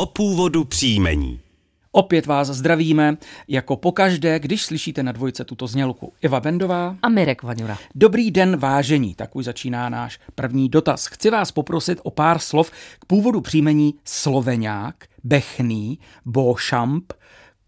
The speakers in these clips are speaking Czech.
o původu příjmení. Opět vás zdravíme, jako pokaždé, když slyšíte na dvojce tuto znělku. Eva Bendová a Mirek Vaňura. Dobrý den, vážení, tak už začíná náš první dotaz. Chci vás poprosit o pár slov k původu příjmení Sloveňák, Bechný, Bošamp,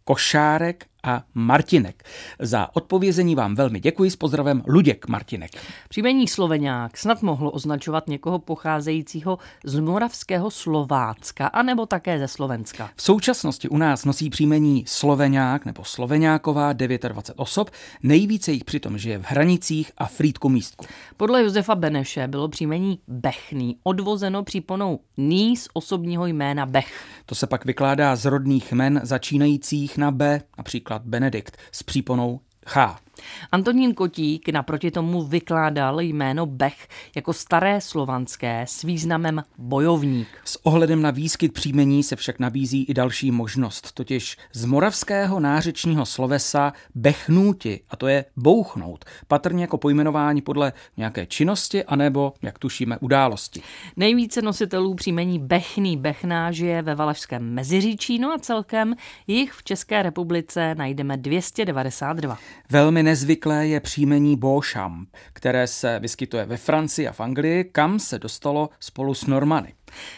Košárek a Martinek. Za odpovězení vám velmi děkuji s pozdravem Luděk Martinek. Příjmení Sloveňák snad mohlo označovat někoho pocházejícího z moravského Slovácka, anebo také ze Slovenska. V současnosti u nás nosí příjmení Sloveňák nebo Sloveňáková 29 osob, nejvíce jich přitom žije v Hranicích a Frýdku místku. Podle Josefa Beneše bylo příjmení Bechný odvozeno příponou ní z osobního jména Bech. To se pak vykládá z rodných jmen začínajících na B, například například Benedikt s příponou Ch. Antonín Kotík naproti tomu vykládal jméno Bech jako staré slovanské s významem bojovník. S ohledem na výskyt příjmení se však nabízí i další možnost, totiž z moravského nářečního slovesa bechnúti, a to je bouchnout, patrně jako pojmenování podle nějaké činnosti anebo, jak tušíme, události. Nejvíce nositelů příjmení Bechný Bechná žije ve Valašském Meziříčí, no a celkem jich v České republice najdeme 292. Velmi nezvyklé je příjmení Beauchamp, které se vyskytuje ve Francii a v Anglii, kam se dostalo spolu s Normany.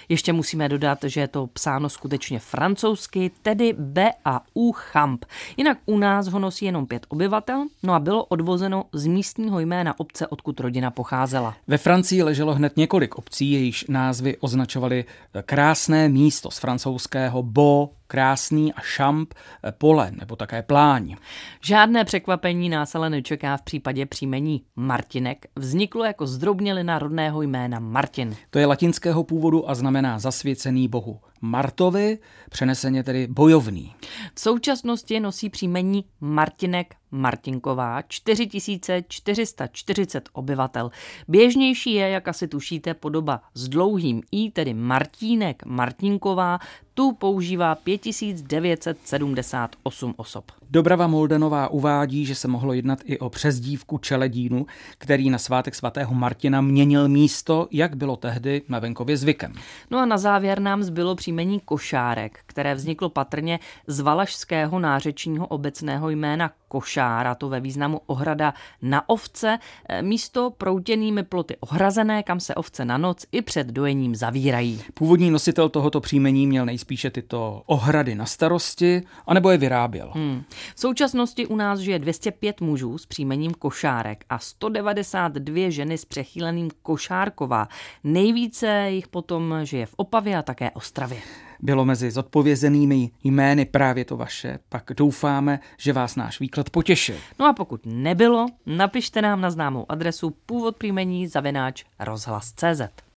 Ještě musíme dodat, že je to psáno skutečně francouzsky, tedy B a U Champ. Jinak u nás ho nosí jenom pět obyvatel, no a bylo odvozeno z místního jména obce, odkud rodina pocházela. Ve Francii leželo hned několik obcí, jejichž názvy označovaly krásné místo z francouzského Beau, krásný a šamp, pole nebo také pláň. Žádné překvapení nás ale nečeká v případě příjmení Martinek. Vzniklo jako zdrobnělina rodného jména Martin. To je latinského původu a znamená zasvěcený bohu Martovi, přeneseně tedy bojovný. V současnosti nosí příjmení Martinek Martinková 4440 obyvatel. Běžnější je, jak asi tušíte, podoba s dlouhým i, tedy Martínek Martinková, tu používá 5978 osob. Dobrava Moldenová uvádí, že se mohlo jednat i o přezdívku Čeledínu, který na svátek svatého Martina měnil místo, jak bylo tehdy na venkově zvykem. No a na závěr nám zbylo příjmení Košárek, které vzniklo patrně z valašského nářečního obecného jména košára, to ve významu ohrada na ovce, eh, místo proutěnými ploty ohrazené, kam se ovce na noc i před dojením zavírají. Původní nositel tohoto příjmení měl nejspíše tyto ohrady na starosti, anebo je vyráběl. Hmm. V současnosti u nás žije 205 mužů s příjmením Košárek a 192 ženy s přechýleným Košárková. Nejvíce jich potom žije v Opavě a také Ostravě bylo mezi zodpovězenými jmény právě to vaše, pak doufáme, že vás náš výklad potěšil. No a pokud nebylo, napište nám na známou adresu původ příjmení zavináč rozhlas.cz.